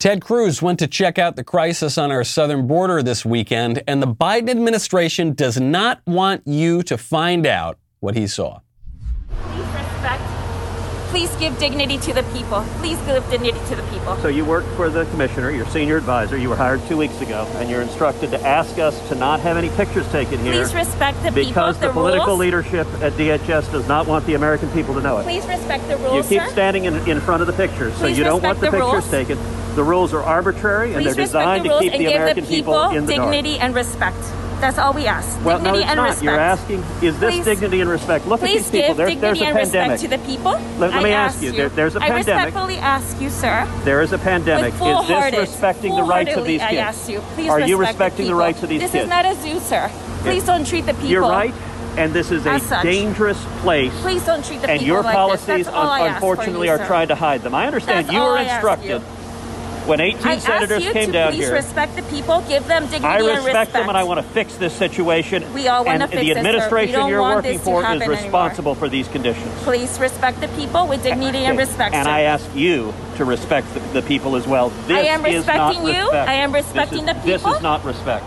Ted Cruz went to check out the crisis on our southern border this weekend, and the Biden administration does not want you to find out what he saw. Please give dignity to the people. Please give dignity to the people. So you work for the commissioner, your senior advisor. You were hired two weeks ago, and you're instructed to ask us to not have any pictures taken here. Please respect the people. Because the, the political rules. leadership at DHS does not want the American people to know it. Please respect the rules, You keep sir. standing in, in front of the pictures, so Please you don't want the, the pictures rules. taken. The rules are arbitrary, and Please they're designed the to keep the American the people, in the dignity dark. and respect. That's all we ask. Well, dignity no, it's and not. respect. You're asking, is this Please- dignity and respect? Look at these people. give There's, a and pandemic. respect to the people. Let- let me ask you, there- there's a I pandemic. I respectfully ask you, sir. There is a pandemic. Is this respecting the rights of these kids? I ask you. Please Are you respecting the people. rights of these this kids? is not a zoo, sir. Please don't treat the people. You're right, and this is a such. dangerous place. Please don't treat the people. and people your like policies, this. That's all I un- ask for unfortunately, you, are trying to hide them. I understand That's you all were I ask instructed. When 18 I senators ask you came to down please here. respect the people, give them dignity I and respect respect. them, and I want to fix this situation. We all wanna and fix the it, sir. We administration don't you're want working this to for is happen anymore. responsible for these conditions. Please respect the people with dignity and Okay. respect. And sir. I ask you to respect the, the people as well. This I am is not respecting you. respect. I am This respecting is- the This is not respect.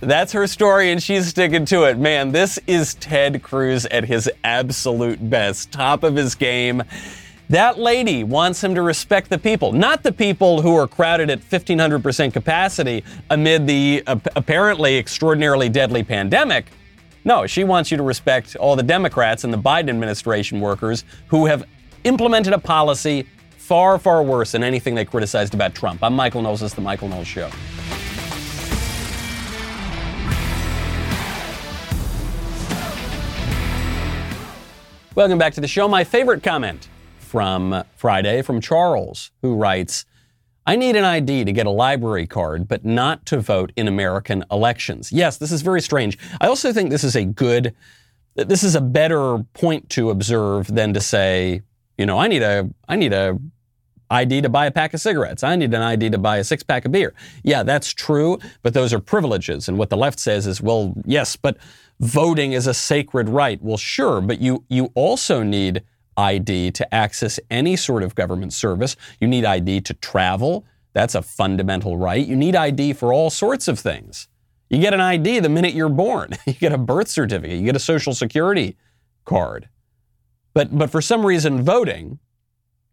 That's her story, and she's sticking to it. Man, this is Ted Cruz at his absolute best, top of his game. That lady wants him to respect the people, not the people who are crowded at 1,500% capacity amid the uh, apparently extraordinarily deadly pandemic. No, she wants you to respect all the Democrats and the Biden administration workers who have implemented a policy far, far worse than anything they criticized about Trump. I'm Michael Knowles. This is The Michael Knowles Show. Welcome back to the show. My favorite comment from uh, Friday from Charles, who writes, I need an ID to get a library card, but not to vote in American elections. Yes, this is very strange. I also think this is a good, this is a better point to observe than to say, you know, I need a, I need a ID to buy a pack of cigarettes. I need an ID to buy a six pack of beer. Yeah, that's true, but those are privileges. And what the left says is, well, yes, but voting is a sacred right. Well, sure, but you you also need ID to access any sort of government service. You need ID to travel. That's a fundamental right. You need ID for all sorts of things. You get an ID the minute you're born. You get a birth certificate. You get a social security card. But but for some reason voting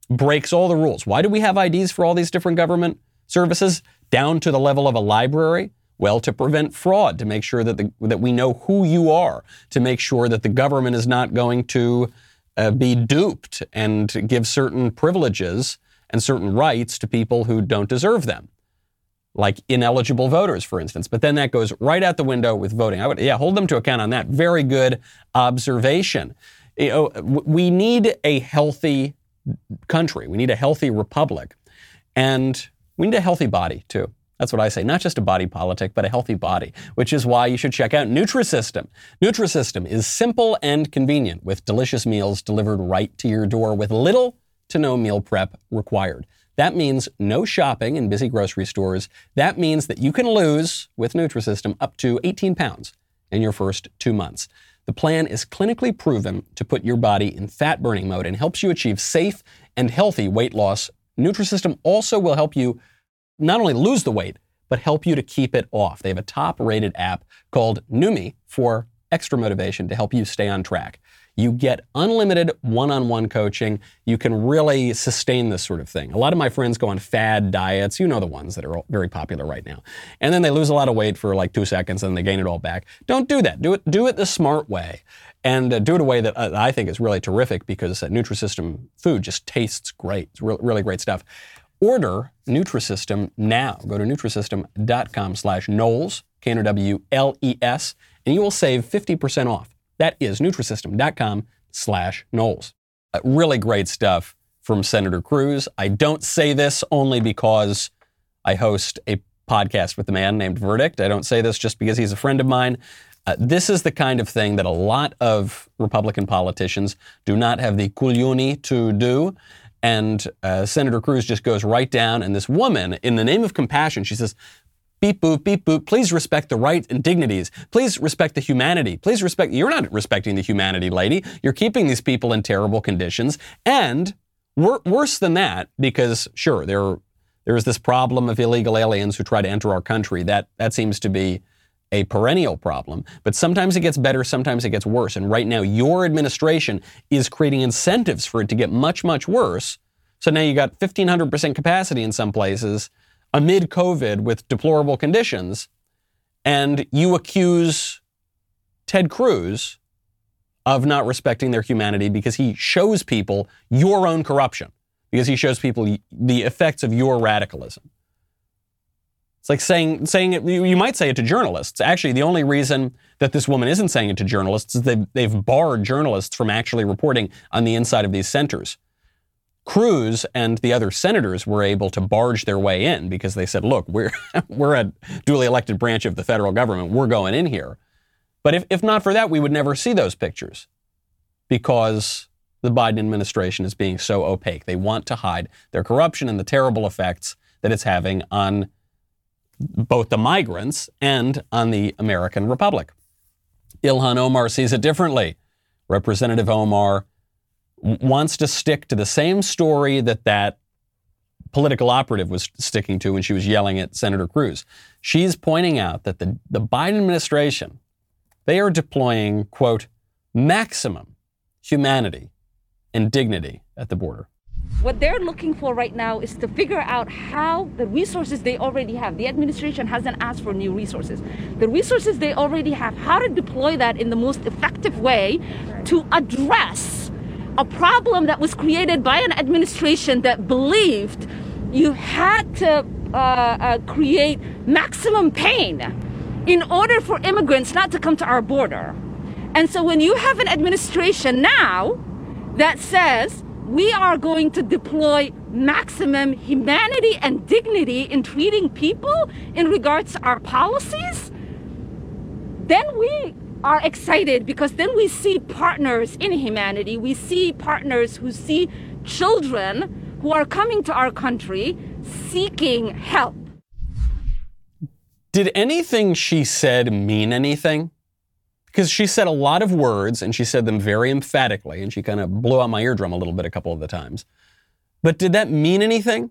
breaks all the rules. Why do we have IDs for all these different government services down to the level of a library? Well, to prevent fraud, to make sure that the, that we know who you are, to make sure that the government is not going to uh, be duped and give certain privileges and certain rights to people who don't deserve them, like ineligible voters, for instance. But then that goes right out the window with voting. I would, yeah, hold them to account on that. Very good observation. You know, we need a healthy country. We need a healthy republic. And we need a healthy body, too. That's what I say. Not just a body politic, but a healthy body, which is why you should check out Nutrisystem. Nutrisystem is simple and convenient with delicious meals delivered right to your door with little to no meal prep required. That means no shopping in busy grocery stores. That means that you can lose with Nutrisystem up to 18 pounds in your first two months. The plan is clinically proven to put your body in fat burning mode and helps you achieve safe and healthy weight loss. Nutrisystem also will help you not only lose the weight, but help you to keep it off. They have a top rated app called Numi for extra motivation to help you stay on track. You get unlimited one on one coaching. You can really sustain this sort of thing. A lot of my friends go on fad diets. You know the ones that are very popular right now. And then they lose a lot of weight for like two seconds and they gain it all back. Don't do that. Do it, do it the smart way. And uh, do it a way that uh, I think is really terrific because uh, Nutrisystem food just tastes great. It's re- really great stuff. Order Nutrisystem now. Go to Nutrisystem.com slash Knowles, K-N-O-W-L-E-S, and you will save 50% off. That is Nutrisystem.com slash Knowles. Uh, really great stuff from Senator Cruz. I don't say this only because I host a podcast with a man named Verdict. I don't say this just because he's a friend of mine. Uh, this is the kind of thing that a lot of Republican politicians do not have the culioni to do. And uh, Senator Cruz just goes right down, and this woman, in the name of compassion, she says, beep boop, beep boop, please respect the rights and dignities. Please respect the humanity. Please respect, you're not respecting the humanity, lady. You're keeping these people in terrible conditions. And wor- worse than that, because sure, there There is this problem of illegal aliens who try to enter our country. That, that seems to be a perennial problem, but sometimes it gets better, sometimes it gets worse. And right now, your administration is creating incentives for it to get much, much worse. So now you got 1500% capacity in some places amid COVID with deplorable conditions, and you accuse Ted Cruz of not respecting their humanity because he shows people your own corruption, because he shows people the effects of your radicalism. It's like saying saying it. You might say it to journalists. Actually, the only reason that this woman isn't saying it to journalists is they've, they've barred journalists from actually reporting on the inside of these centers. Cruz and the other senators were able to barge their way in because they said, "Look, we're we're a duly elected branch of the federal government. We're going in here." But if, if not for that, we would never see those pictures because the Biden administration is being so opaque. They want to hide their corruption and the terrible effects that it's having on both the migrants and on the American Republic. Ilhan Omar sees it differently. Representative Omar wants to stick to the same story that that political operative was sticking to when she was yelling at Senator Cruz. She's pointing out that the, the Biden administration, they are deploying, quote, maximum humanity and dignity at the border. What they're looking for right now is to figure out how the resources they already have, the administration hasn't asked for new resources. The resources they already have, how to deploy that in the most effective way to address a problem that was created by an administration that believed you had to uh, uh, create maximum pain in order for immigrants not to come to our border. And so when you have an administration now that says, we are going to deploy maximum humanity and dignity in treating people in regards to our policies, then we are excited because then we see partners in humanity. We see partners who see children who are coming to our country seeking help. Did anything she said mean anything? Because she said a lot of words and she said them very emphatically and she kind of blew out my eardrum a little bit a couple of the times. But did that mean anything?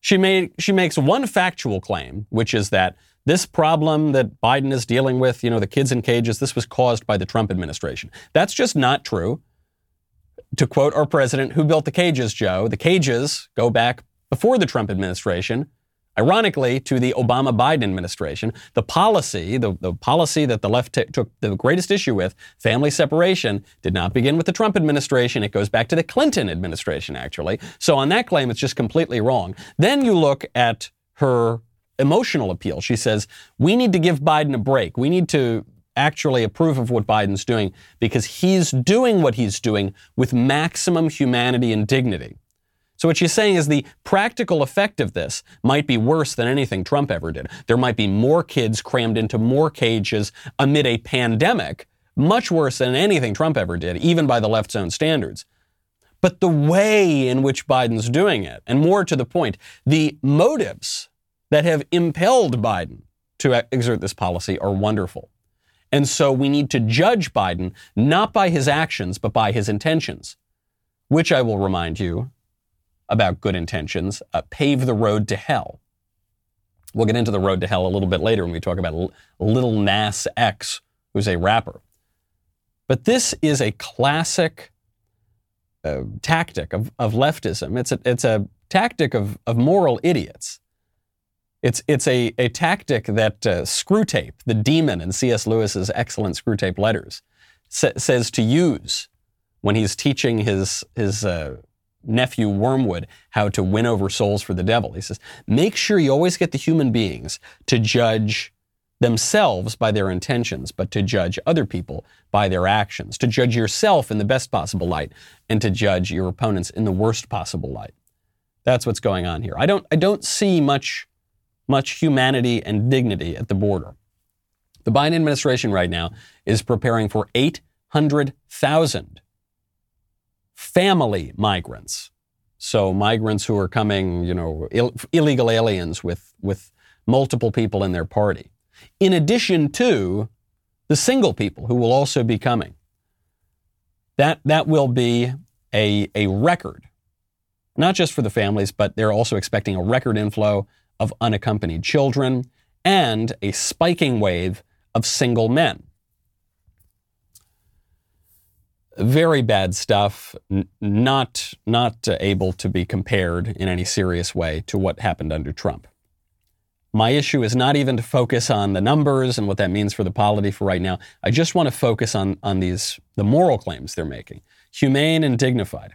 She made she makes one factual claim, which is that this problem that Biden is dealing with, you know, the kids in cages, this was caused by the Trump administration. That's just not true. To quote our president, who built the cages, Joe? The cages go back before the Trump administration. Ironically, to the Obama Biden administration, the policy, the, the policy that the left t- took the greatest issue with, family separation, did not begin with the Trump administration. It goes back to the Clinton administration, actually. So on that claim, it's just completely wrong. Then you look at her emotional appeal. She says, we need to give Biden a break. We need to actually approve of what Biden's doing because he's doing what he's doing with maximum humanity and dignity. So what she's saying is the practical effect of this might be worse than anything Trump ever did. There might be more kids crammed into more cages amid a pandemic, much worse than anything Trump ever did, even by the left's own standards. But the way in which Biden's doing it, and more to the point, the motives that have impelled Biden to exert this policy are wonderful. And so we need to judge Biden not by his actions, but by his intentions, which I will remind you about good intentions uh, pave the road to hell. We'll get into the road to hell a little bit later when we talk about Lil Nas X, who's a rapper. But this is a classic uh, tactic of, of leftism. It's a, it's a tactic of, of moral idiots. It's, it's a, a tactic that uh, Screwtape, the demon in C.S. Lewis's excellent Screwtape letters, sa- says to use when he's teaching his, his uh, nephew Wormwood how to win over souls for the devil. He says, make sure you always get the human beings to judge themselves by their intentions, but to judge other people by their actions, to judge yourself in the best possible light, and to judge your opponents in the worst possible light. That's what's going on here. I don't, I don't see much, much humanity and dignity at the border. The Biden administration right now is preparing for 800,000 family migrants. So migrants who are coming, you know, Ill- illegal aliens with, with multiple people in their party. In addition to the single people who will also be coming. That, that will be a, a record not just for the families, but they're also expecting a record inflow of unaccompanied children and a spiking wave of single men. Very bad stuff, n- not, not able to be compared in any serious way to what happened under Trump. My issue is not even to focus on the numbers and what that means for the polity for right now. I just want to focus on, on these the moral claims they're making. Humane and dignified.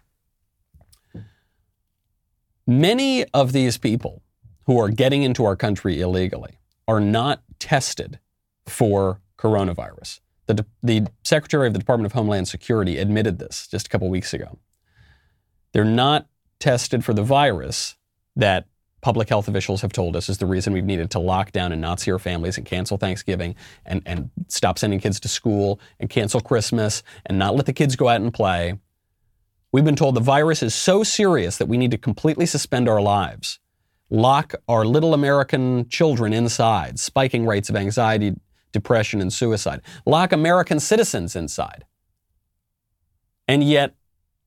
Many of these people who are getting into our country illegally are not tested for coronavirus. The, the Secretary of the Department of Homeland Security admitted this just a couple weeks ago. They're not tested for the virus that public health officials have told us is the reason we've needed to lock down and not see our families and cancel Thanksgiving and, and stop sending kids to school and cancel Christmas and not let the kids go out and play. We've been told the virus is so serious that we need to completely suspend our lives, lock our little American children inside, spiking rates of anxiety, depression, and suicide, lock American citizens inside. And yet,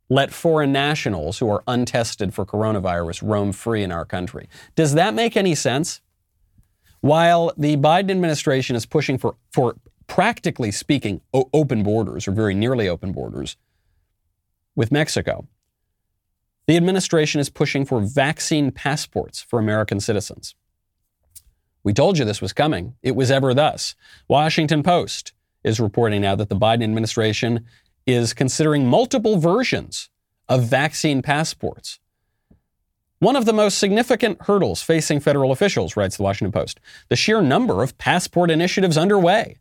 let foreign nationals who are untested for coronavirus roam free in our country. Does that make any sense? While the Biden administration is pushing for, for practically speaking, o- open borders or very nearly open borders with Mexico, the administration is pushing for vaccine passports for American citizens. We told you this was coming. It was ever thus. Washington Post is reporting now that the Biden administration is considering multiple versions of vaccine passports. One of the most significant hurdles facing federal officials, writes the Washington Post, the sheer number of passport initiatives underway,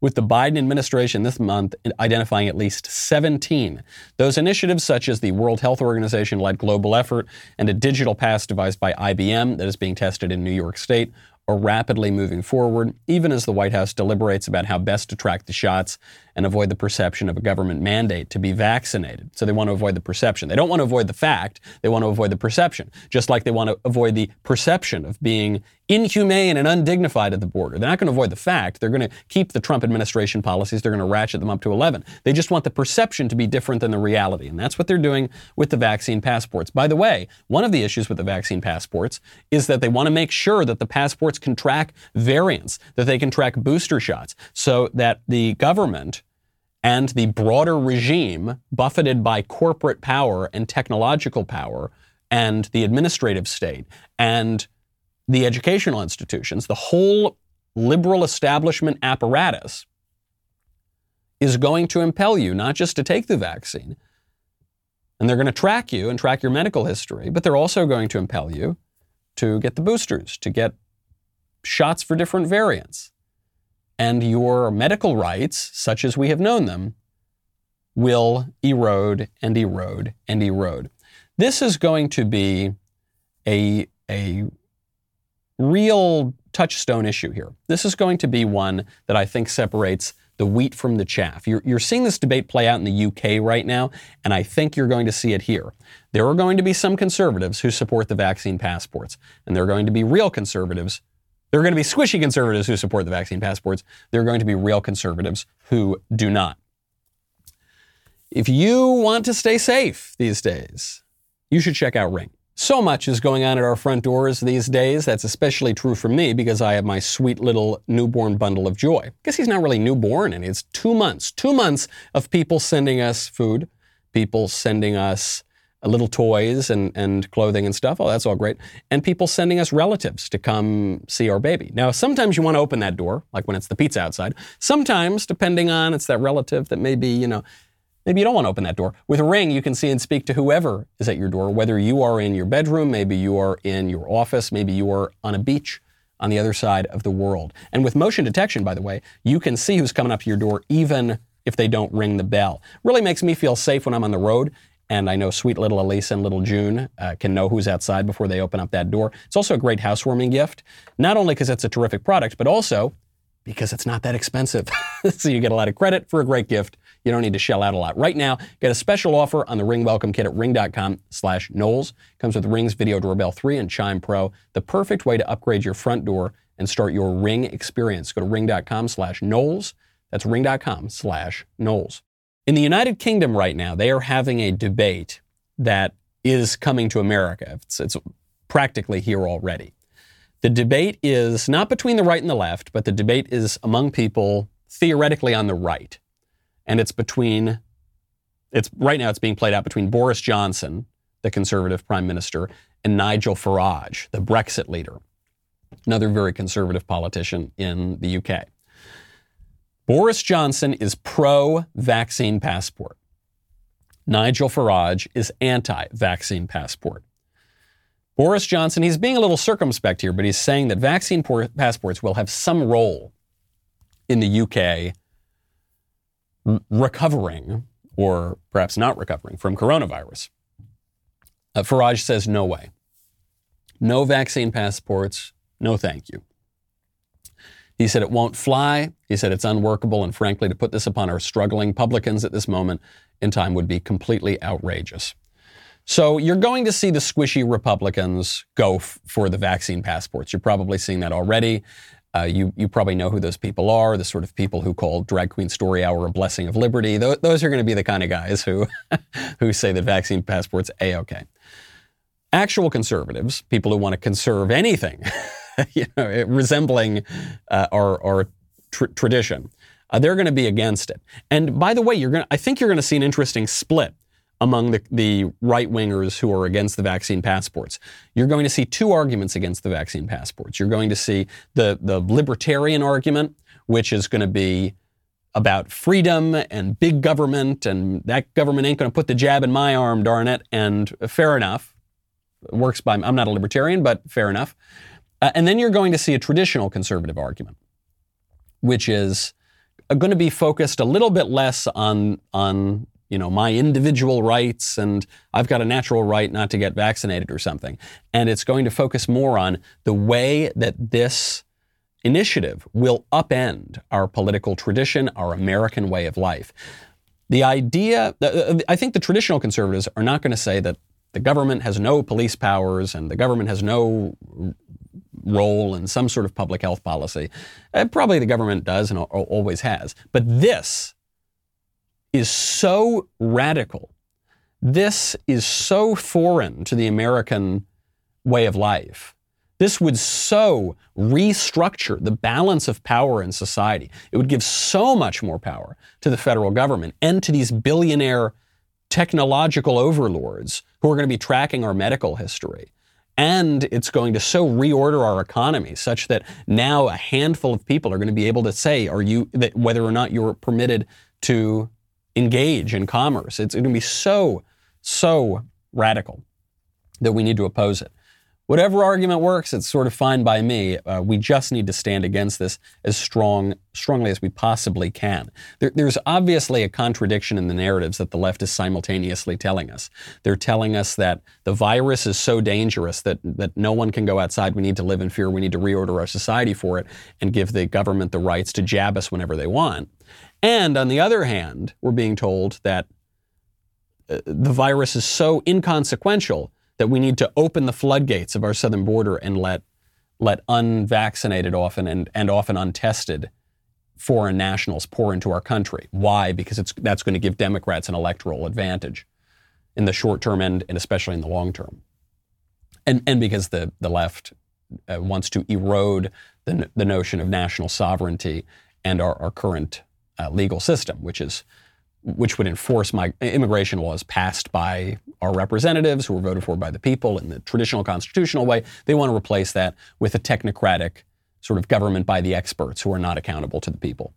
with the Biden administration this month identifying at least 17. Those initiatives, such as the World Health Organization led global effort and a digital pass devised by IBM that is being tested in New York State, are rapidly moving forward, even as the White House deliberates about how best to track the shots and avoid the perception of a government mandate to be vaccinated. So they want to avoid the perception. They don't want to avoid the fact, they want to avoid the perception, just like they want to avoid the perception of being inhumane and undignified at the border. They're not going to avoid the fact. They're going to keep the Trump administration policies. They're going to ratchet them up to 11. They just want the perception to be different than the reality. And that's what they're doing with the vaccine passports. By the way, one of the issues with the vaccine passports is that they want to make sure that the passports can track variants, that they can track booster shots, so that the government and the broader regime, buffeted by corporate power and technological power and the administrative state and the educational institutions, the whole liberal establishment apparatus is going to impel you not just to take the vaccine, and they're going to track you and track your medical history, but they're also going to impel you to get the boosters, to get shots for different variants. And your medical rights, such as we have known them, will erode and erode and erode. This is going to be a, a real touchstone issue here. This is going to be one that I think separates the wheat from the chaff. You're, you're seeing this debate play out in the UK right now, and I think you're going to see it here. There are going to be some conservatives who support the vaccine passports, and there are going to be real conservatives. There are going to be squishy conservatives who support the vaccine passports. There are going to be real conservatives who do not. If you want to stay safe these days, you should check out Ring. So much is going on at our front doors these days. That's especially true for me because I have my sweet little newborn bundle of joy. I guess he's not really newborn, and it's two months. Two months of people sending us food, people sending us little toys and, and clothing and stuff. Oh, that's all great. And people sending us relatives to come see our baby. Now, sometimes you want to open that door, like when it's the pizza outside. Sometimes, depending on it's that relative that maybe, you know, Maybe you don't want to open that door. With a ring, you can see and speak to whoever is at your door, whether you are in your bedroom, maybe you are in your office, maybe you are on a beach on the other side of the world. And with motion detection, by the way, you can see who's coming up to your door even if they don't ring the bell. Really makes me feel safe when I'm on the road. And I know sweet little Elise and little June uh, can know who's outside before they open up that door. It's also a great housewarming gift, not only because it's a terrific product, but also because it's not that expensive. so you get a lot of credit for a great gift you don't need to shell out a lot. Right now, get a special offer on the Ring Welcome Kit at ring.com slash Knowles. Comes with Ring's Video Doorbell 3 and Chime Pro, the perfect way to upgrade your front door and start your Ring experience. Go to ring.com slash Knowles. That's ring.com slash Knowles. In the United Kingdom right now, they are having a debate that is coming to America. It's, it's practically here already. The debate is not between the right and the left, but the debate is among people theoretically on the right. And it's between, it's right now it's being played out between Boris Johnson, the conservative prime minister, and Nigel Farage, the Brexit leader, another very conservative politician in the UK. Boris Johnson is pro vaccine passport. Nigel Farage is anti vaccine passport. Boris Johnson, he's being a little circumspect here, but he's saying that vaccine passports will have some role in the UK recovering, or perhaps not recovering, from coronavirus. Uh, Farage says, no way. No vaccine passports, no thank you. He said it won't fly. He said it's unworkable. And frankly, to put this upon our struggling publicans at this moment in time would be completely outrageous. So you're going to see the squishy Republicans go f- for the vaccine passports. You're probably seeing that already. Uh, you, you probably know who those people are, the sort of people who call Drag Queen Story Hour a blessing of liberty. Th- those are going to be the kind of guys who, who say that vaccine passports a-okay. Actual conservatives, people who want to conserve anything, you know, resembling uh, our, our tr- tradition, uh, they're going to be against it. And by the way, you're going I think you're going to see an interesting split among the, the right wingers who are against the vaccine passports. You're going to see two arguments against the vaccine passports. You're going to see the, the libertarian argument, which is going to be about freedom and big government, and that government ain't going to put the jab in my arm, darn it. And fair enough. Works by, I'm not a libertarian, but fair enough. Uh, and then you're going to see a traditional conservative argument, which is uh, going to be focused a little bit less on, on you know, my individual rights and I've got a natural right not to get vaccinated or something. And it's going to focus more on the way that this initiative will upend our political tradition, our American way of life. The idea, uh, uh, I think the traditional conservatives are not going to say that the government has no police powers and the government has no role in some sort of public health policy. Uh, probably the government does and always has. But this is so radical. This is so foreign to the American way of life. This would so restructure the balance of power in society. It would give so much more power to the federal government and to these billionaire technological overlords who are going to be tracking our medical history. And it's going to so reorder our economy such that now a handful of people are going to be able to say, are you, that whether or not you're permitted to engage in commerce. It's going to be so, so radical that we need to oppose it. Whatever argument works, it's sort of fine by me. Uh, we just need to stand against this as strong, strongly as we possibly can. There, there's obviously a contradiction in the narratives that the left is simultaneously telling us. They're telling us that the virus is so dangerous that, that no one can go outside. We need to live in fear. We need to reorder our society for it and give the government the rights to jab us whenever they want. And on the other hand, we're being told that uh, the virus is so inconsequential that we need to open the floodgates of our southern border and let let unvaccinated often and, and often untested foreign nationals pour into our country. Why? Because it's, that's going to give Democrats an electoral advantage in the short term and, and especially in the long term. And, and because the, the left uh, wants to erode the, the notion of national sovereignty and our, our current uh, legal system, which is which would enforce my immigration laws passed by our representatives who were voted for by the people in the traditional constitutional way. They want to replace that with a technocratic sort of government by the experts who are not accountable to the people.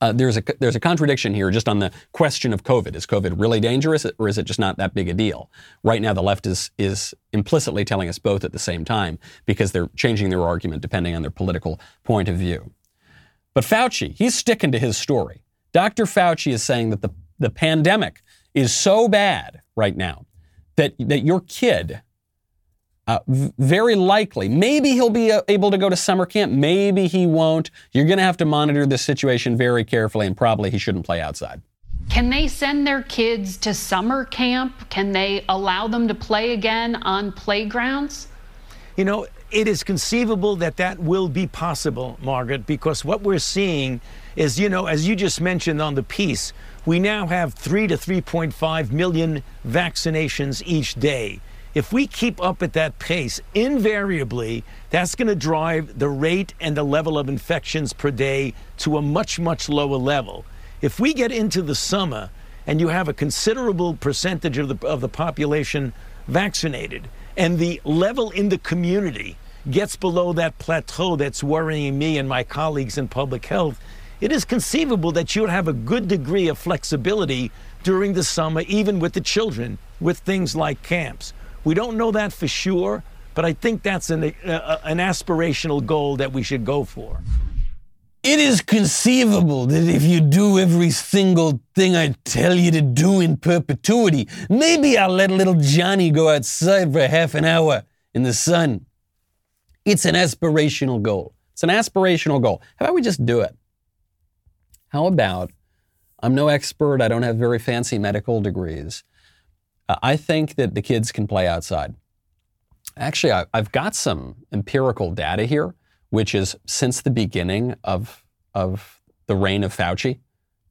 Uh, there's a there's a contradiction here just on the question of COVID. Is COVID really dangerous, or is it just not that big a deal? Right now, the left is is implicitly telling us both at the same time because they're changing their argument depending on their political point of view. But Fauci, he's sticking to his story. Dr. Fauci is saying that the, the pandemic is so bad right now that, that your kid, uh, very likely, maybe he'll be uh, able to go to summer camp, maybe he won't. You're going to have to monitor this situation very carefully, and probably he shouldn't play outside. Can they send their kids to summer camp? Can they allow them to play again on playgrounds? You know, it is conceivable that that will be possible, Margaret, because what we're seeing is, you know, as you just mentioned on the piece, we now have 3 to 3.5 million vaccinations each day. If we keep up at that pace, invariably, that's going to drive the rate and the level of infections per day to a much, much lower level. If we get into the summer and you have a considerable percentage of the, of the population vaccinated, and the level in the community gets below that plateau that's worrying me and my colleagues in public health, it is conceivable that you would have a good degree of flexibility during the summer, even with the children, with things like camps. We don't know that for sure, but I think that's an, uh, an aspirational goal that we should go for. It is conceivable that if you do every single thing I tell you to do in perpetuity, maybe I'll let little Johnny go outside for half an hour in the sun. It's an aspirational goal. It's an aspirational goal. How about we just do it? How about I'm no expert, I don't have very fancy medical degrees. Uh, I think that the kids can play outside. Actually, I, I've got some empirical data here, which is since the beginning of, of the reign of Fauci,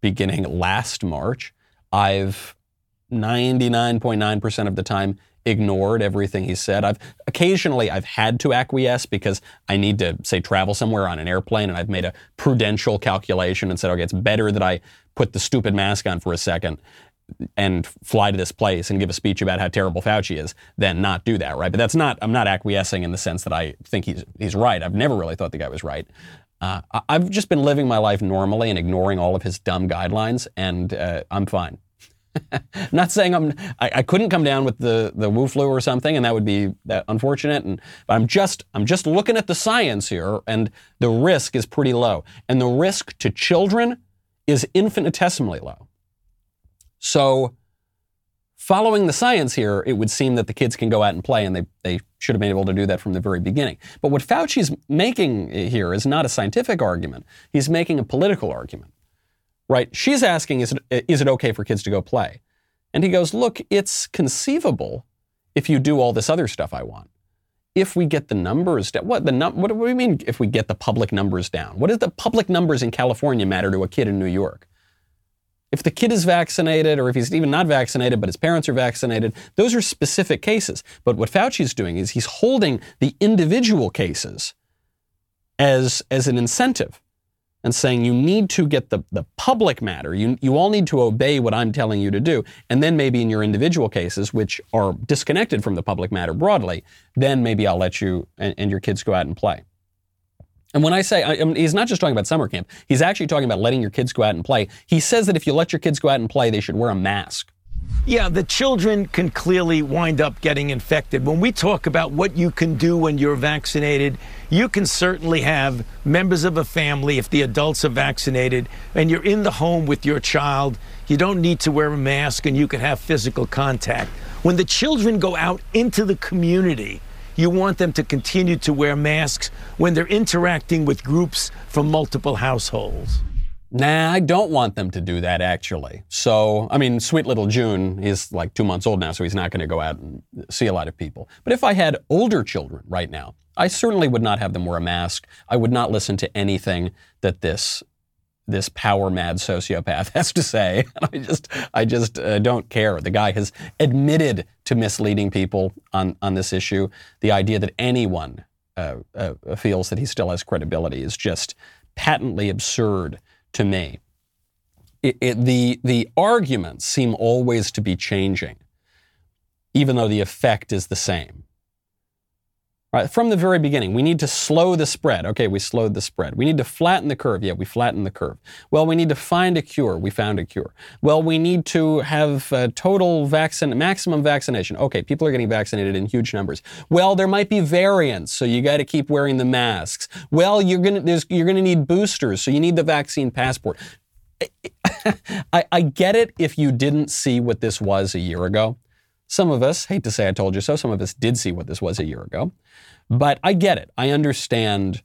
beginning last March, I've 99.9% of the time ignored everything he said. I've occasionally I've had to acquiesce because I need to say travel somewhere on an airplane and I've made a prudential calculation and said, okay, it's better that I put the stupid mask on for a second and fly to this place and give a speech about how terrible Fauci is than not do that, right? But that's not I'm not acquiescing in the sense that I think he's he's right. I've never really thought the guy was right. Uh, I've just been living my life normally and ignoring all of his dumb guidelines, and uh, I'm fine. not saying I'm, I, I, couldn't come down with the, the Wu flu or something, and that would be unfortunate. And, but I'm just, I'm just looking at the science here, and the risk is pretty low. And the risk to children is infinitesimally low. So, following the science here, it would seem that the kids can go out and play, and they, they should have been able to do that from the very beginning. But what Fauci's making here is not a scientific argument, he's making a political argument right? She's asking, is it, is it okay for kids to go play? And he goes, look, it's conceivable if you do all this other stuff I want. If we get the numbers down, what the num- what do we mean if we get the public numbers down? What does the public numbers in California matter to a kid in New York? If the kid is vaccinated, or if he's even not vaccinated, but his parents are vaccinated, those are specific cases. But what Fauci's doing is he's holding the individual cases as, as an incentive and saying you need to get the, the public matter. You, you all need to obey what I'm telling you to do. And then maybe in your individual cases, which are disconnected from the public matter broadly, then maybe I'll let you and, and your kids go out and play. And when I say, I, I mean, he's not just talking about summer camp, he's actually talking about letting your kids go out and play. He says that if you let your kids go out and play, they should wear a mask. Yeah, the children can clearly wind up getting infected. When we talk about what you can do when you're vaccinated, you can certainly have members of a family, if the adults are vaccinated, and you're in the home with your child, you don't need to wear a mask and you can have physical contact. When the children go out into the community, you want them to continue to wear masks when they're interacting with groups from multiple households. Nah, I don't want them to do that actually. So, I mean, sweet little June is like two months old now, so he's not going to go out and see a lot of people. But if I had older children right now, I certainly would not have them wear a mask. I would not listen to anything that this this power mad sociopath has to say. I just I just uh, don't care. The guy has admitted to misleading people on on this issue. The idea that anyone uh, uh, feels that he still has credibility is just patently absurd to me. It, it, the, the arguments seem always to be changing, even though the effect is the same. Right, from the very beginning, we need to slow the spread. Okay, we slowed the spread. We need to flatten the curve. Yeah, we flattened the curve. Well, we need to find a cure. We found a cure. Well, we need to have uh, total vaccine, maximum vaccination. Okay, people are getting vaccinated in huge numbers. Well, there might be variants, so you got to keep wearing the masks. Well, you're gonna you're gonna need boosters, so you need the vaccine passport. I, I get it if you didn't see what this was a year ago. Some of us, hate to say I told you so, some of us did see what this was a year ago. But I get it. I understand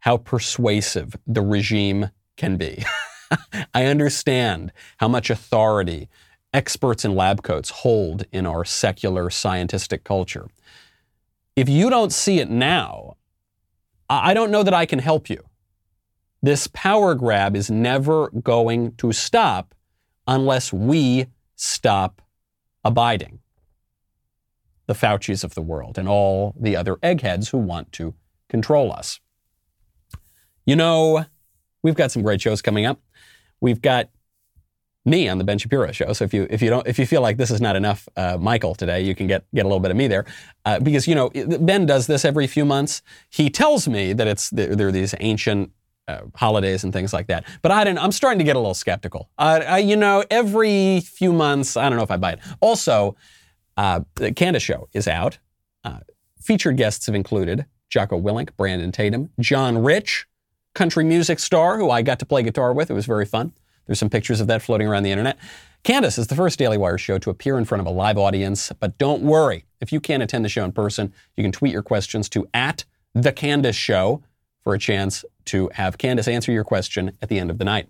how persuasive the regime can be. I understand how much authority experts in lab coats hold in our secular scientistic culture. if you don't see it now, I don't know that I can help you. This power grab is never going to stop unless we stop abiding. The Faucis of the world and all the other eggheads who want to control us. You know, we've got some great shows coming up. We've got me on the Ben Shapiro show. So if you if you don't if you feel like this is not enough, uh, Michael today, you can get get a little bit of me there, uh, because you know Ben does this every few months. He tells me that it's there are these ancient uh, holidays and things like that. But I don't. I'm starting to get a little skeptical. I, you know, every few months, I don't know if I buy it. Also, uh, the Candace show is out. Uh, featured guests have included Jocko Willink, Brandon Tatum, John Rich, country music star who I got to play guitar with. It was very fun. There's some pictures of that floating around the internet. Candace is the first Daily Wire show to appear in front of a live audience, but don't worry. If you can't attend the show in person, you can tweet your questions to at the Candace Show for a chance to have Candace answer your question at the end of the night.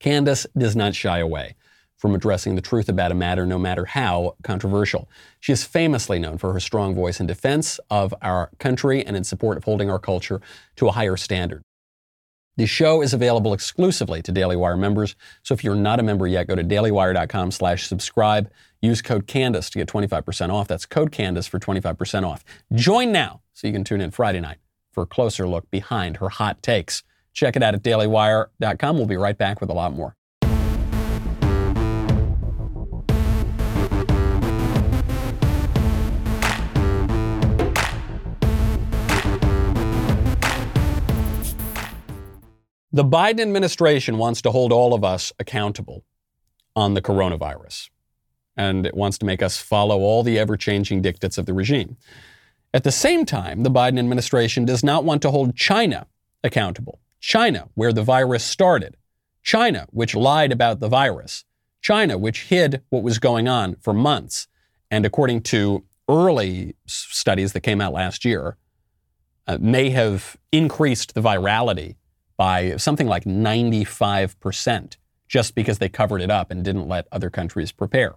Candace does not shy away from addressing the truth about a matter, no matter how controversial. She is famously known for her strong voice in defense of our country and in support of holding our culture to a higher standard. The show is available exclusively to Daily Wire members, so if you're not a member yet, go to dailywire.com slash subscribe. Use code CANDACE to get 25% off. That's code CANDACE for 25% off. Join now so you can tune in Friday night for a closer look behind her hot takes. Check it out at dailywire.com. We'll be right back with a lot more. The Biden administration wants to hold all of us accountable on the coronavirus, and it wants to make us follow all the ever changing dictates of the regime. At the same time, the Biden administration does not want to hold China accountable. China, where the virus started. China, which lied about the virus. China, which hid what was going on for months. And according to early studies that came out last year, uh, may have increased the virality by something like 95% just because they covered it up and didn't let other countries prepare.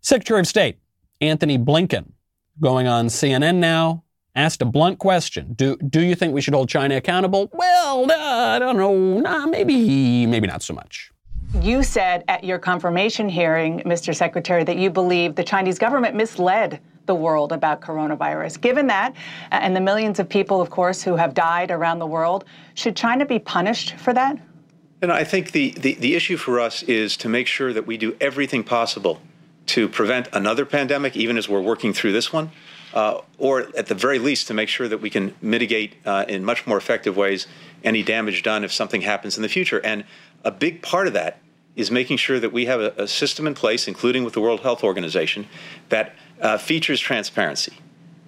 Secretary of State Antony Blinken, going on CNN now, asked a blunt question. Do, do you think we should hold China accountable? Well, uh, I don't know. Nah, maybe, maybe not so much. You said at your confirmation hearing, Mr. Secretary, that you believe the Chinese government misled the world about coronavirus. Given that, and the millions of people, of course, who have died around the world, should China be punished for that? And I think the, the, the issue for us is to make sure that we do everything possible to prevent another pandemic, even as we're working through this one, uh, or at the very least to make sure that we can mitigate uh, in much more effective ways any damage done if something happens in the future. And a big part of that is making sure that we have a, a system in place, including with the World Health Organization, that uh, features transparency,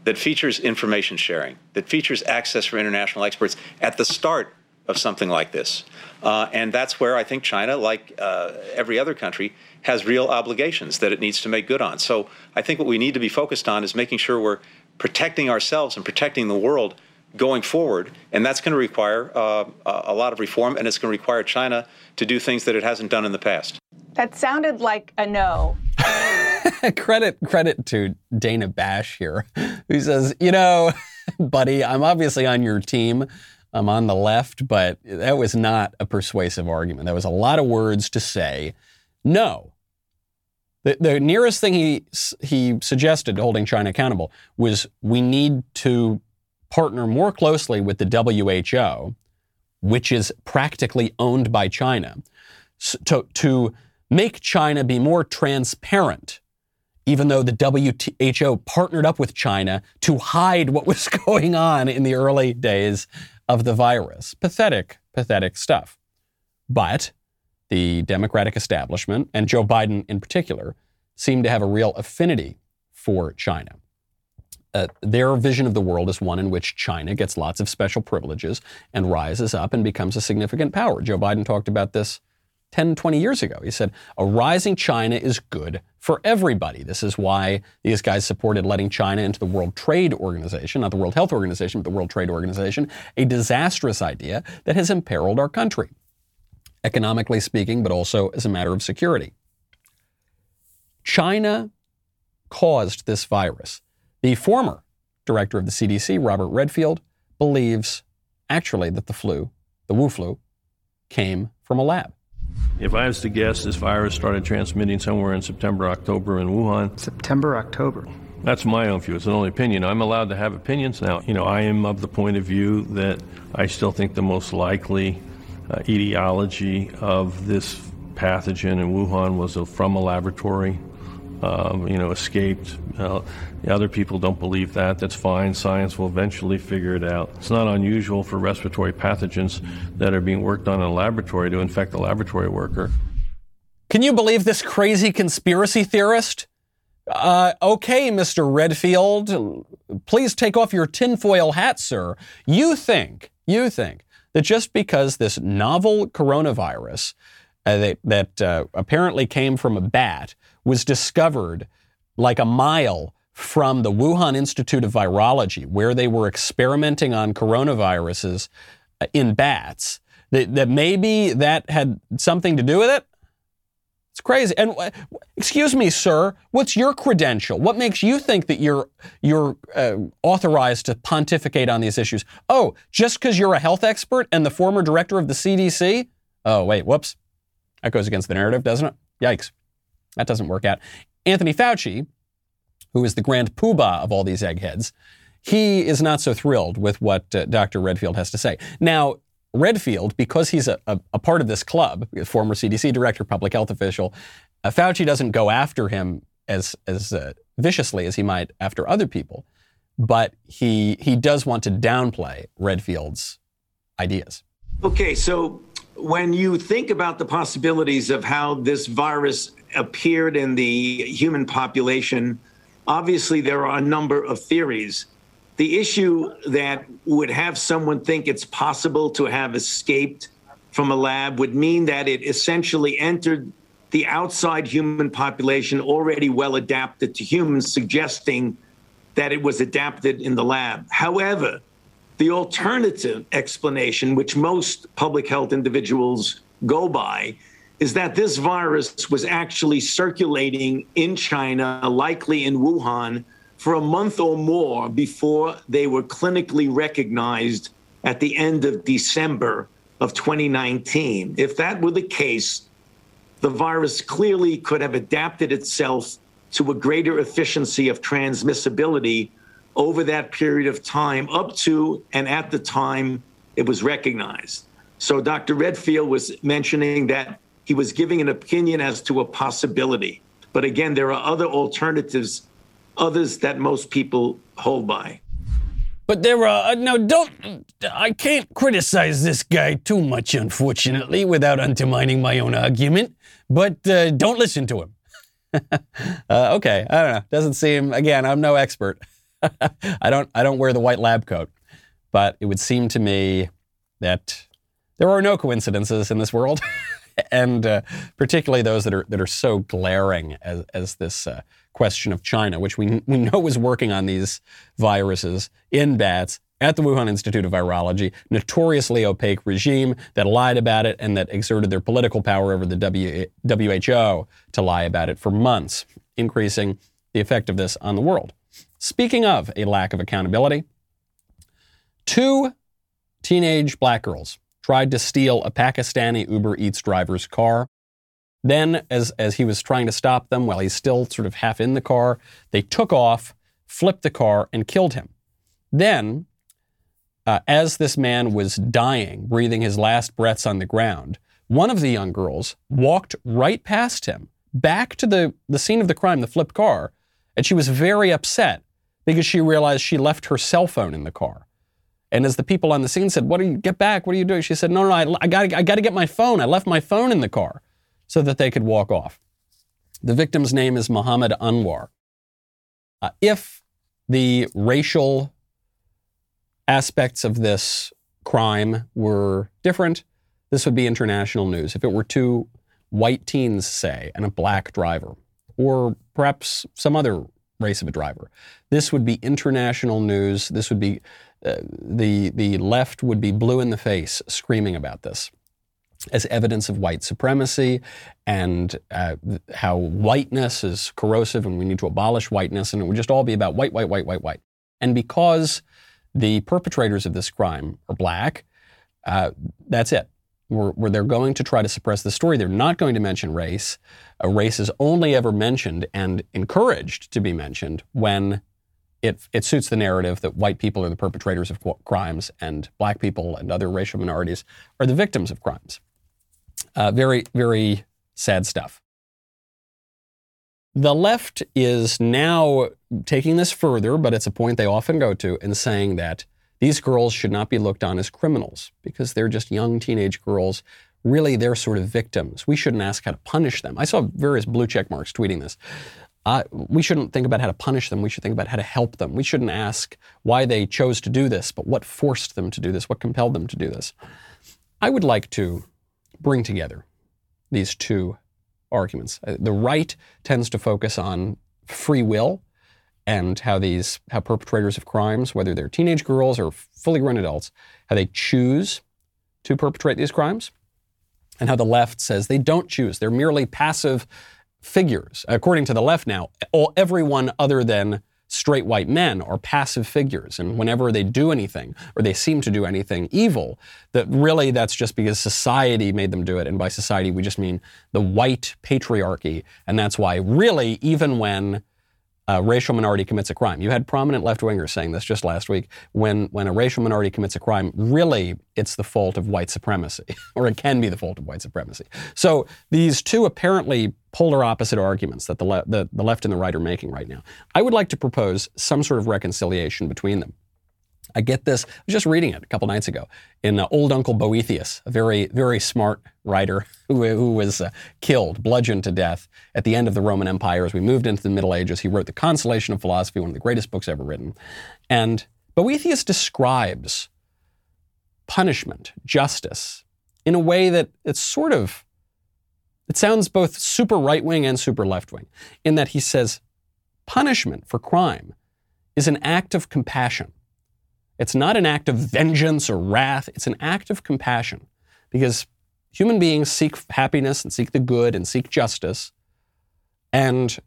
that features information sharing, that features access for international experts at the start of something like this. Uh, and that's where I think China, like uh, every other country, has real obligations that it needs to make good on. So I think what we need to be focused on is making sure we're protecting ourselves and protecting the world going forward. And that's going to require uh, a lot of reform, and it's going to require China to do things that it hasn't done in the past. That sounded like a no. credit credit to Dana Bash here, who says, you know, buddy, I'm obviously on your team. I'm on the left, but that was not a persuasive argument. That was a lot of words to say. No. The, the nearest thing he he suggested to holding China accountable was we need to partner more closely with the WHO, which is practically owned by China, to, to make China be more transparent even though the WHO partnered up with China to hide what was going on in the early days of the virus. Pathetic, pathetic stuff. But the Democratic establishment, and Joe Biden in particular, seem to have a real affinity for China. Uh, their vision of the world is one in which China gets lots of special privileges and rises up and becomes a significant power. Joe Biden talked about this 10, 20 years ago. He said, a rising China is good for everybody. This is why these guys supported letting China into the World Trade Organization, not the World Health Organization, but the World Trade Organization, a disastrous idea that has imperiled our country, economically speaking, but also as a matter of security. China caused this virus. The former director of the CDC, Robert Redfield, believes actually that the flu, the Wu flu, came from a lab. If I was to guess, this virus started transmitting somewhere in September, October in Wuhan. September, October. That's my own view. It's an only opinion. I'm allowed to have opinions now. You know, I am of the point of view that I still think the most likely uh, etiology of this pathogen in Wuhan was a, from a laboratory. Um, you know, escaped. Uh, other people don't believe that. That's fine. Science will eventually figure it out. It's not unusual for respiratory pathogens that are being worked on in a laboratory to infect a laboratory worker. Can you believe this crazy conspiracy theorist? Uh, okay, Mr. Redfield, please take off your tinfoil hat, sir. You think, you think that just because this novel coronavirus uh, that, that uh, apparently came from a bat was discovered like a mile from the Wuhan Institute of Virology, where they were experimenting on coronaviruses uh, in bats, that, that maybe that had something to do with it? It's crazy. And uh, excuse me, sir, what's your credential? What makes you think that you're you're uh, authorized to pontificate on these issues? Oh, just because you're a health expert and the former director of the CDC? Oh, wait, whoops. That goes against the narrative, doesn't it? Yikes. That doesn't work out. Anthony Fauci, who is the grand poobah of all these eggheads, he is not so thrilled with what uh, Dr. Redfield has to say. Now, Redfield, because he's a, a, a, part of this club, former CDC director, public health official, uh, Fauci doesn't go after him as, as uh, viciously as he might after other people, but he, he does want to downplay Redfield's ideas. Okay, so when you think about the possibilities of how this virus appeared in the human population, obviously there are a number of theories. The issue that would have someone think it's possible to have escaped from a lab would mean that it essentially entered the outside human population already well adapted to humans, suggesting that it was adapted in the lab. However, the alternative explanation, which most public health individuals go by, is that this virus was actually circulating in China, likely in Wuhan, for a month or more before they were clinically recognized at the end of December of 2019. If that were the case, the virus clearly could have adapted itself to a greater efficiency of transmissibility over that period of time, up to and at the time it was recognized. So Dr. Redfield was mentioning that he was giving an opinion as to a possibility. But again, there are other alternatives, others that most people hold by. But there are, uh, no, don't, I can't criticize this guy too much, unfortunately, without undermining my own argument. But uh, don't listen to him. uh, okay, I don't know. Doesn't seem, again, I'm no expert. I don't I don't wear the white lab coat, but it would seem to me that there are no coincidences in this world, and uh, particularly those that are that are so glaring as as this uh, question of China, which we we know is working on these viruses in bats at the Wuhan Institute of Virology, notoriously opaque regime that lied about it and that exerted their political power over the w, WHO to lie about it for months, increasing the effect of this on the world. Speaking of a lack of accountability, two teenage black girls tried to steal a Pakistani Uber Eats driver's car. Then, as, as he was trying to stop them while he's still sort of half in the car, they took off, flipped the car, and killed him. Then, uh, as this man was dying, breathing his last breaths on the ground, one of the young girls walked right past him, back to the, the scene of the crime, the flipped car, and she was very upset because she realized she left her cell phone in the car. And as the people on the scene said, "What are you get back? What are you doing?" She said, "No, no, I, I got I got to get my phone. I left my phone in the car," so that they could walk off. The victim's name is Muhammad Anwar. Uh, if the racial aspects of this crime were different, this would be international news. If it were two white teens, say, and a black driver, or perhaps some other race of a driver. This would be international news. This would be uh, the the left would be blue in the face screaming about this as evidence of white supremacy and uh, how whiteness is corrosive and we need to abolish whiteness and it would just all be about white, white, white, white, white. And because the perpetrators of this crime are black, uh, that's it. Where, where, they're going to try to suppress the story. They're not going to mention race. Uh, race is only ever mentioned and encouraged to be mentioned when it, it suits the narrative that white people are the perpetrators of crimes and black people and other racial minorities are the victims of crimes. Uh, very, very sad stuff. The left is now taking this further, but it's a point they often go to, in saying that these girls should not be looked on as criminals because they're just young teenage girls. Really, they're sort of victims. We shouldn't ask how to punish them. I saw various blue check marks tweeting this. Uh, we shouldn't think about how to punish them. We should think about how to help them. We shouldn't ask why they chose to do this, but what forced them to do this, what compelled them to do this. I would like to bring together these two arguments. Uh, the right tends to focus on free will and how these how perpetrators of crimes, whether they're teenage girls or fully grown adults, how they choose to perpetrate these crimes, and how the left says they don't choose. They're merely passive figures. According to the left now, all, everyone other than straight white men are passive figures. And whenever they do anything, or they seem to do anything evil, that really that's just because society made them do it. And by society, we just mean the white patriarchy. And that's why, really, even when a racial minority commits a crime. You had prominent left wingers saying this just last week. When, when a racial minority commits a crime, really it's the fault of white supremacy, or it can be the fault of white supremacy. So these two apparently polar opposite arguments that the, le- the, the left and the right are making right now, I would like to propose some sort of reconciliation between them. I get this. I was just reading it a couple nights ago in uh, Old Uncle Boethius, a very, very smart writer who, who was uh, killed, bludgeoned to death at the end of the Roman Empire as we moved into the Middle Ages. He wrote The Consolation of Philosophy, one of the greatest books ever written. And Boethius describes punishment, justice, in a way that it's sort of, it sounds both super right wing and super left wing, in that he says punishment for crime is an act of compassion it's not an act of vengeance or wrath, it's an act of compassion because human beings seek happiness and seek the good and seek justice. And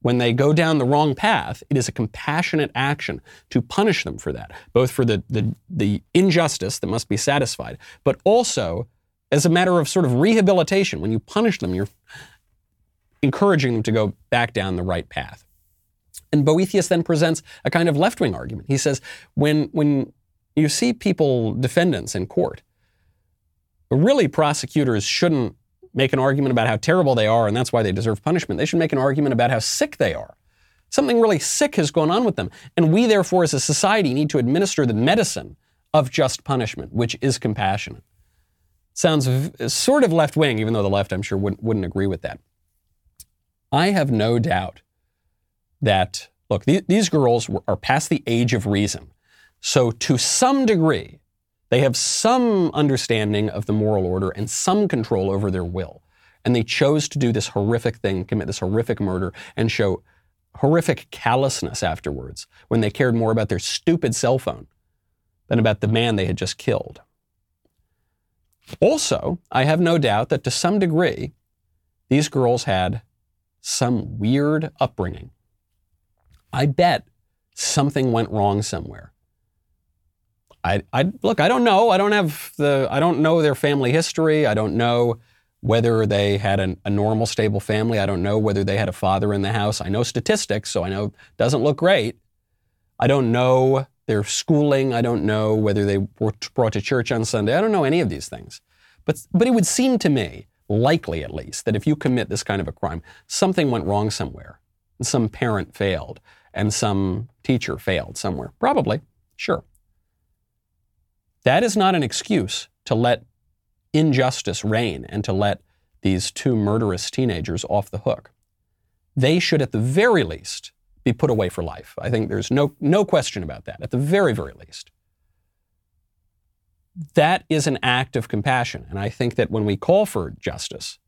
when they go down the wrong path, it is a compassionate action to punish them for that, both for the, the, the injustice that must be satisfied, but also as a matter of sort of rehabilitation. When you punish them, you're encouraging them to go back down the right path. And Boethius then presents a kind of left wing argument. He says, when, when you see people, defendants in court, really prosecutors shouldn't make an argument about how terrible they are and that's why they deserve punishment. They should make an argument about how sick they are. Something really sick has gone on with them. And we, therefore, as a society, need to administer the medicine of just punishment, which is compassionate. Sounds v- sort of left wing, even though the left, I'm sure, wouldn't, wouldn't agree with that. I have no doubt that, look, th- these girls are past the age of reason. So, to some degree, they have some understanding of the moral order and some control over their will. And they chose to do this horrific thing, commit this horrific murder, and show horrific callousness afterwards when they cared more about their stupid cell phone than about the man they had just killed. Also, I have no doubt that to some degree, these girls had some weird upbringing I bet something went wrong somewhere. I, I look, I don't know. I don't have the, I don't know their family history. I don't know whether they had an, a normal, stable family. I don't know whether they had a father in the house. I know statistics, so I know it doesn't look great. I don't know their schooling. I don't know whether they were brought to church on Sunday. I don't know any of these things. But, but it would seem to me, likely at least, that if you commit this kind of a crime, something went wrong somewhere. Some parent failed and some teacher failed somewhere? Probably, sure. That is not an excuse to let injustice reign and to let these two murderous teenagers off the hook. They should, at the very least, be put away for life. I think there's no, no question about that, at the very, very least. That is an act of compassion. And I think that when we call for justice,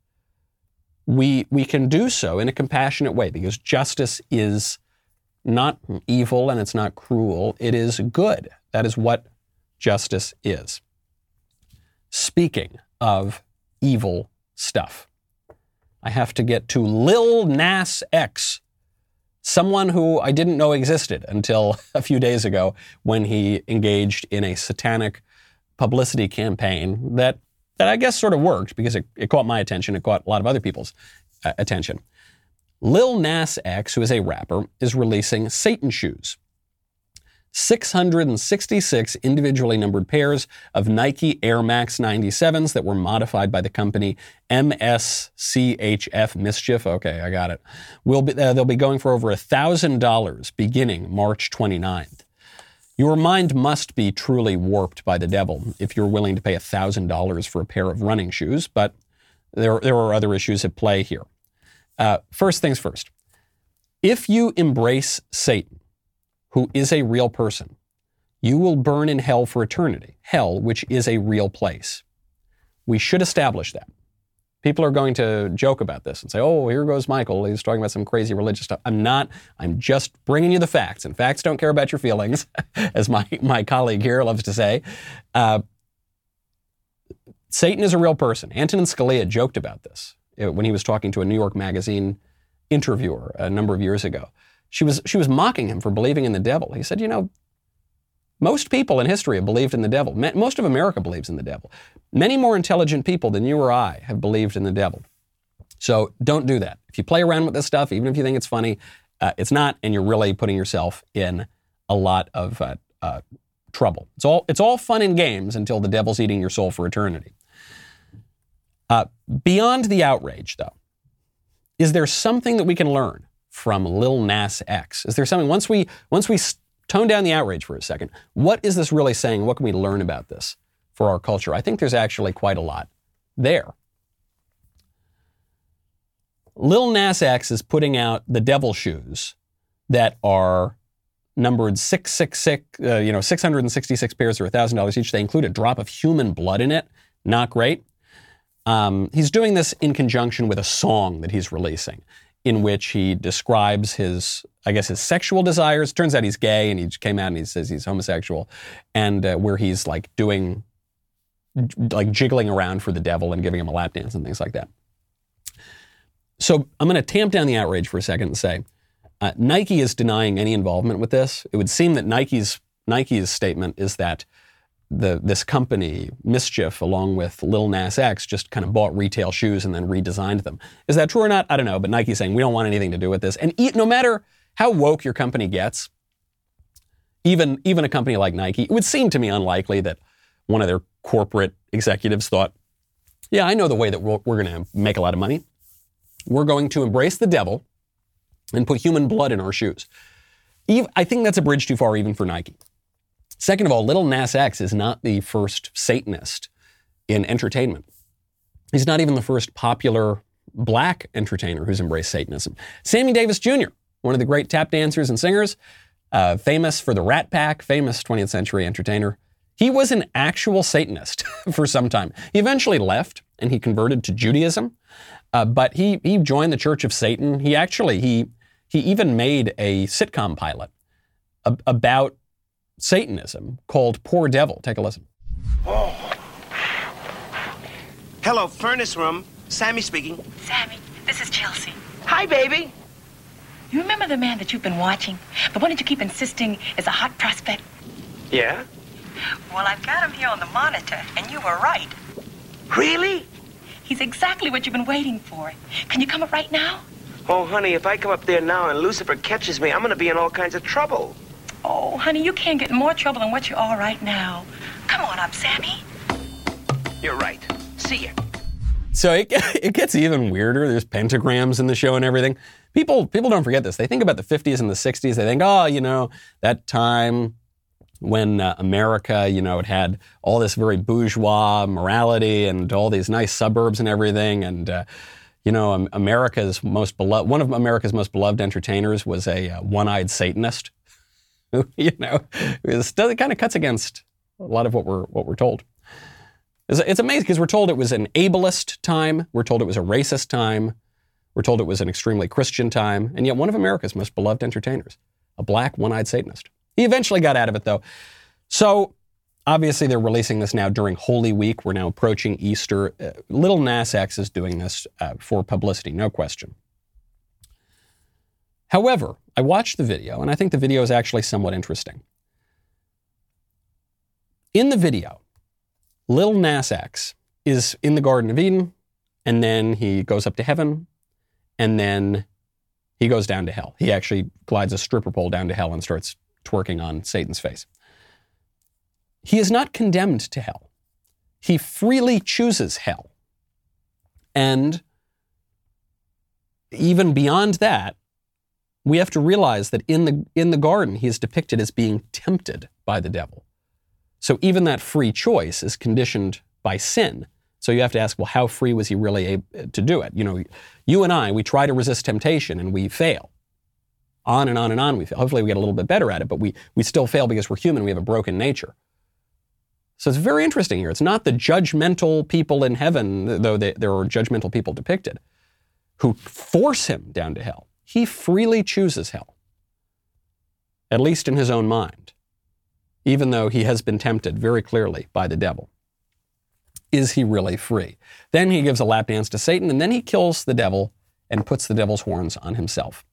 we, we can do so in a compassionate way because justice is not evil and it's not cruel. It is good. That is what justice is. Speaking of evil stuff, I have to get to Lil Nas X someone who I didn't know existed until a few days ago when he engaged in a satanic publicity campaign that, that I guess sort of worked because it, it caught my attention. It caught a lot of other people's uh, attention. Lil Nas X, who is a rapper, is releasing Satan shoes. 666 individually numbered pairs of Nike Air Max 97s that were modified by the company MSCHF Mischief. Okay, I got it. Will be, uh, they'll be going for over $1,000 beginning March 29th. Your mind must be truly warped by the devil if you're willing to pay $1,000 for a pair of running shoes, but there, there are other issues at play here. Uh, first things first. If you embrace Satan, who is a real person, you will burn in hell for eternity. Hell, which is a real place. We should establish that. People are going to joke about this and say, oh, here goes Michael. He's talking about some crazy religious stuff. I'm not. I'm just bringing you the facts. And facts don't care about your feelings, as my, my colleague here loves to say. Uh, Satan is a real person. Antonin Scalia joked about this when he was talking to a New York Magazine interviewer a number of years ago. She was, she was mocking him for believing in the devil. He said, You know, most people in history have believed in the devil. Most of America believes in the devil. Many more intelligent people than you or I have believed in the devil. So don't do that. If you play around with this stuff, even if you think it's funny, uh, it's not, and you're really putting yourself in a lot of uh, uh, trouble. It's all, it's all fun and games until the devil's eating your soul for eternity. Uh, beyond the outrage, though, is there something that we can learn from Lil Nas X? Is there something once we once we tone down the outrage for a second? What is this really saying? What can we learn about this for our culture? I think there's actually quite a lot there. Lil Nas X is putting out the devil shoes that are numbered 666, uh, you know, 666 pairs or $1,000 each. They include a drop of human blood in it. Not great. Um, he's doing this in conjunction with a song that he's releasing in which he describes his, I guess, his sexual desires. Turns out he's gay, and he came out and he says he's homosexual, and uh, where he's like doing, like jiggling around for the devil and giving him a lap dance and things like that. So I'm going to tamp down the outrage for a second and say, uh, Nike is denying any involvement with this. It would seem that Nike's Nike's statement is that the, this company, Mischief, along with Lil Nas X, just kind of bought retail shoes and then redesigned them. Is that true or not? I don't know. But Nike's saying we don't want anything to do with this. And no matter how woke your company gets, even even a company like Nike, it would seem to me unlikely that one of their corporate executives thought, "Yeah, I know the way that we're, we're going to make a lot of money. We're going to embrace the devil and put human blood in our shoes." I think that's a bridge too far, even for Nike. Second of all, Little Nas X is not the first Satanist in entertainment. He's not even the first popular black entertainer who's embraced Satanism. Sammy Davis Jr., one of the great tap dancers and singers, uh, famous for the Rat Pack, famous 20th century entertainer. He was an actual Satanist for some time. He eventually left and he converted to Judaism, uh, but he he joined the Church of Satan. He actually he he even made a sitcom pilot about Satanism called Poor Devil. Take a listen. Oh. Hello, furnace room. Sammy speaking. Sammy, this is Chelsea. Hi, baby. You remember the man that you've been watching? The one that you keep insisting is a hot prospect? Yeah? Well, I've got him here on the monitor, and you were right. Really? He's exactly what you've been waiting for. Can you come up right now? Oh, honey, if I come up there now and Lucifer catches me, I'm going to be in all kinds of trouble. Oh, honey, you can't get in more trouble than what you are right now. Come on up, Sammy. You're right. See ya. So it, it gets even weirder. There's pentagrams in the show and everything. People people don't forget this. They think about the 50s and the 60s. They think, oh, you know, that time when uh, America, you know, it had all this very bourgeois morality and all these nice suburbs and everything. And, uh, you know, America's most beloved, one of America's most beloved entertainers was a uh, one-eyed Satanist you know, it kind of cuts against a lot of what we're what we're told. It's, it's amazing because we're told it was an ableist time, we're told it was a racist time, we're told it was an extremely Christian time, and yet one of America's most beloved entertainers, a black one-eyed Satanist. He eventually got out of it though. So obviously they're releasing this now during Holy Week. We're now approaching Easter. Uh, Little Nas X is doing this uh, for publicity, no question. However, I watched the video, and I think the video is actually somewhat interesting. In the video, Little Nas X is in the Garden of Eden, and then he goes up to heaven, and then he goes down to hell. He actually glides a stripper pole down to hell and starts twerking on Satan's face. He is not condemned to hell. He freely chooses hell. And even beyond that, we have to realize that in the, in the garden, he is depicted as being tempted by the devil. So even that free choice is conditioned by sin. So you have to ask, well, how free was he really able to do it? You know, you and I, we try to resist temptation and we fail. On and on and on we fail. Hopefully we get a little bit better at it, but we, we still fail because we're human. We have a broken nature. So it's very interesting here. It's not the judgmental people in heaven, though they, there are judgmental people depicted, who force him down to hell. He freely chooses hell, at least in his own mind, even though he has been tempted very clearly by the devil. Is he really free? Then he gives a lap dance to Satan, and then he kills the devil and puts the devil's horns on himself.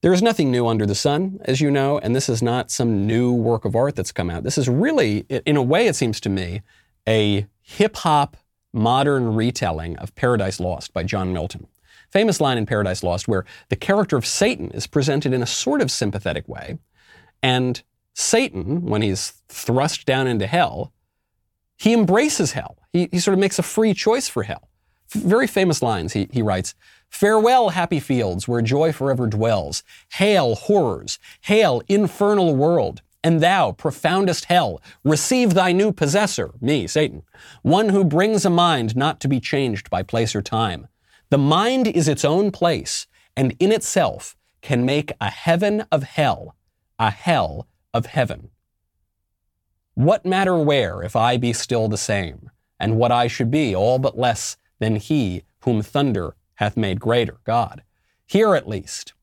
There is nothing new under the sun, as you know, and this is not some new work of art that's come out. This is really, in a way, it seems to me, a hip hop modern retelling of Paradise Lost by John Milton. Famous line in Paradise Lost where the character of Satan is presented in a sort of sympathetic way, and Satan, when he's thrust down into hell, he embraces hell. He, he sort of makes a free choice for hell. Very famous lines. He, he writes, Farewell, happy fields where joy forever dwells. Hail, horrors. Hail, infernal world. And thou, profoundest hell, receive thy new possessor, me, Satan, one who brings a mind not to be changed by place or time. The mind is its own place, and in itself can make a heaven of hell, a hell of heaven. What matter where, if I be still the same, and what I should be all but less than he whom thunder hath made greater, God. Here at least,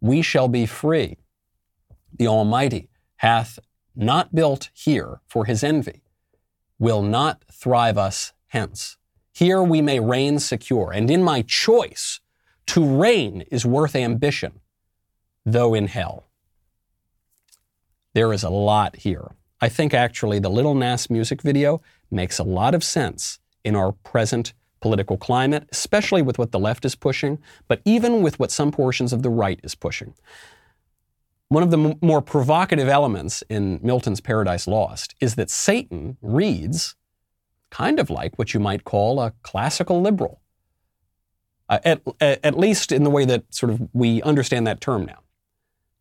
we shall be free. The Almighty hath not built here for his envy, will not thrive us hence. Here we may reign secure, and in my choice, to reign is worth ambition, though in hell. There is a lot here. I think actually the Little Nas music video makes a lot of sense in our present political climate, especially with what the left is pushing, but even with what some portions of the right is pushing. One of the m- more provocative elements in Milton's Paradise Lost is that Satan reads kind of like what you might call a classical liberal, uh, at, at least in the way that sort of we understand that term now.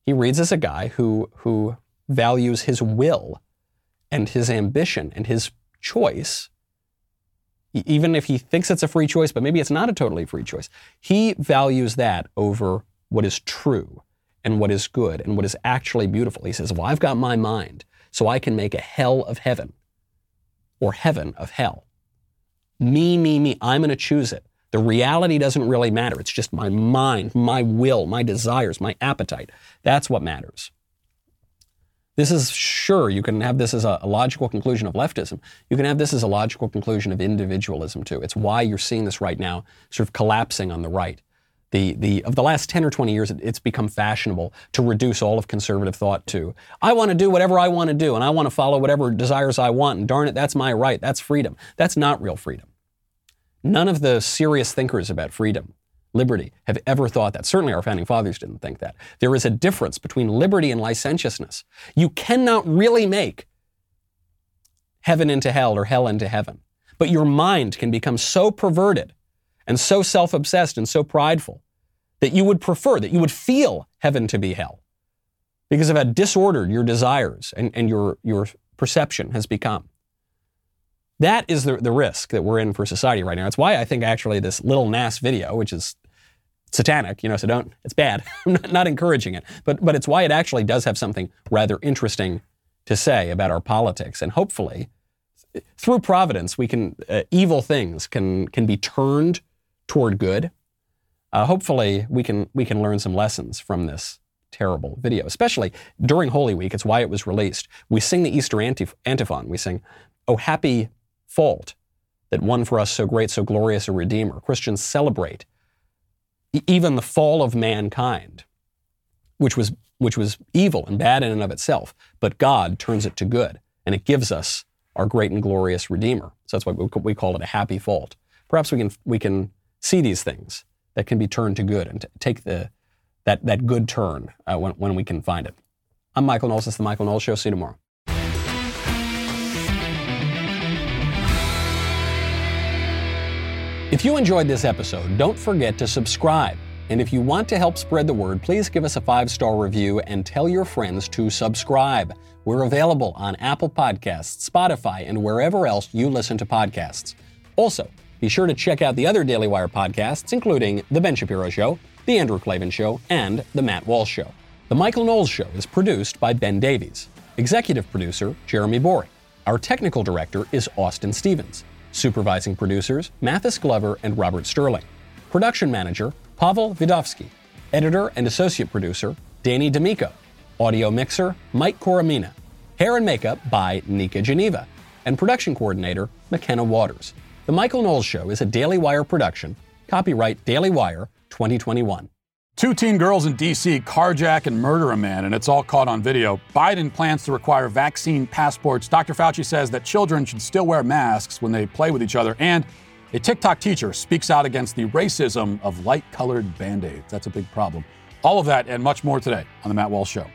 He reads as a guy who, who values his will and his ambition and his choice even if he thinks it's a free choice, but maybe it's not a totally free choice, he values that over what is true and what is good and what is actually beautiful. He says, Well, I've got my mind, so I can make a hell of heaven or heaven of hell. Me, me, me, I'm going to choose it. The reality doesn't really matter. It's just my mind, my will, my desires, my appetite. That's what matters. This is sure, you can have this as a, logical conclusion of leftism. You can have this as a logical conclusion of individualism too. It's why you're seeing this right now sort of collapsing on the right. The, the, of the last 10 or 20 years, it, it's become fashionable to reduce all of conservative thought to, I want to do whatever I want to do and I want to follow whatever desires I want and darn it, that's my right. That's freedom. That's not real freedom. None of the serious thinkers about freedom liberty have ever thought that. Certainly our founding fathers didn't think that. There is a difference between liberty and licentiousness. You cannot really make heaven into hell or hell into heaven. But your mind can become so perverted and so self obsessed and so prideful that you would prefer, that you would feel heaven to be hell because of how disordered your desires and, and your, your perception has become. That is the, the risk that we're in for society right now. It's why I think actually this little Nas video, which is satanic, you know, so don't, it's bad. I'm not, not encouraging it. But, but it's why it actually does have something rather interesting to say about our politics. And hopefully, through providence, we can, uh, evil things can, can be turned toward good. Uh, hopefully, we can, we can learn some lessons from this terrible video, especially during Holy Week. It's why it was released. We sing the Easter antiphon. We sing, Oh, happy fault that won for us so great, so glorious a Redeemer. Christians celebrate even the fall of mankind which was which was evil and bad in and of itself. But God turns it to good, and it gives us our great and glorious Redeemer. So that's why we call it a happy fault. Perhaps we can we can see these things that can be turned to good and take the that that good turn uh, when when we can find it. I'm Michael Knowles. This is the Michael Knowles Show. See you tomorrow. If you enjoyed this episode, don't forget to subscribe. And if you want to help spread the word, please give us a five star review and tell your friends to subscribe. We're available on Apple Podcasts, Spotify, and wherever else you listen to podcasts. Also, be sure to check out the other Daily Wire podcasts, including The Ben Shapiro Show, The Andrew Klavan Show, and The Matt Walsh Show. The Michael Knowles Show is produced by Ben Davies. Executive producer, Jeremy Boring. Our technical director is Austin Stevens. Supervising producers, Mathis Glover and Robert Sterling. Production manager, Pavel Vidovsky. Editor and associate producer, Danny D'Amico. Audio mixer, Mike Coromina. Hair and makeup by Nika Geneva. And production coordinator, McKenna Waters. The Michael Knowles Show is a Daily Wire production. Copyright Daily Wire 2021. Two teen girls in D.C. carjack and murder a man, and it's all caught on video. Biden plans to require vaccine passports. Dr. Fauci says that children should still wear masks when they play with each other. And a TikTok teacher speaks out against the racism of light colored band aids. That's a big problem. All of that and much more today on The Matt Walsh Show.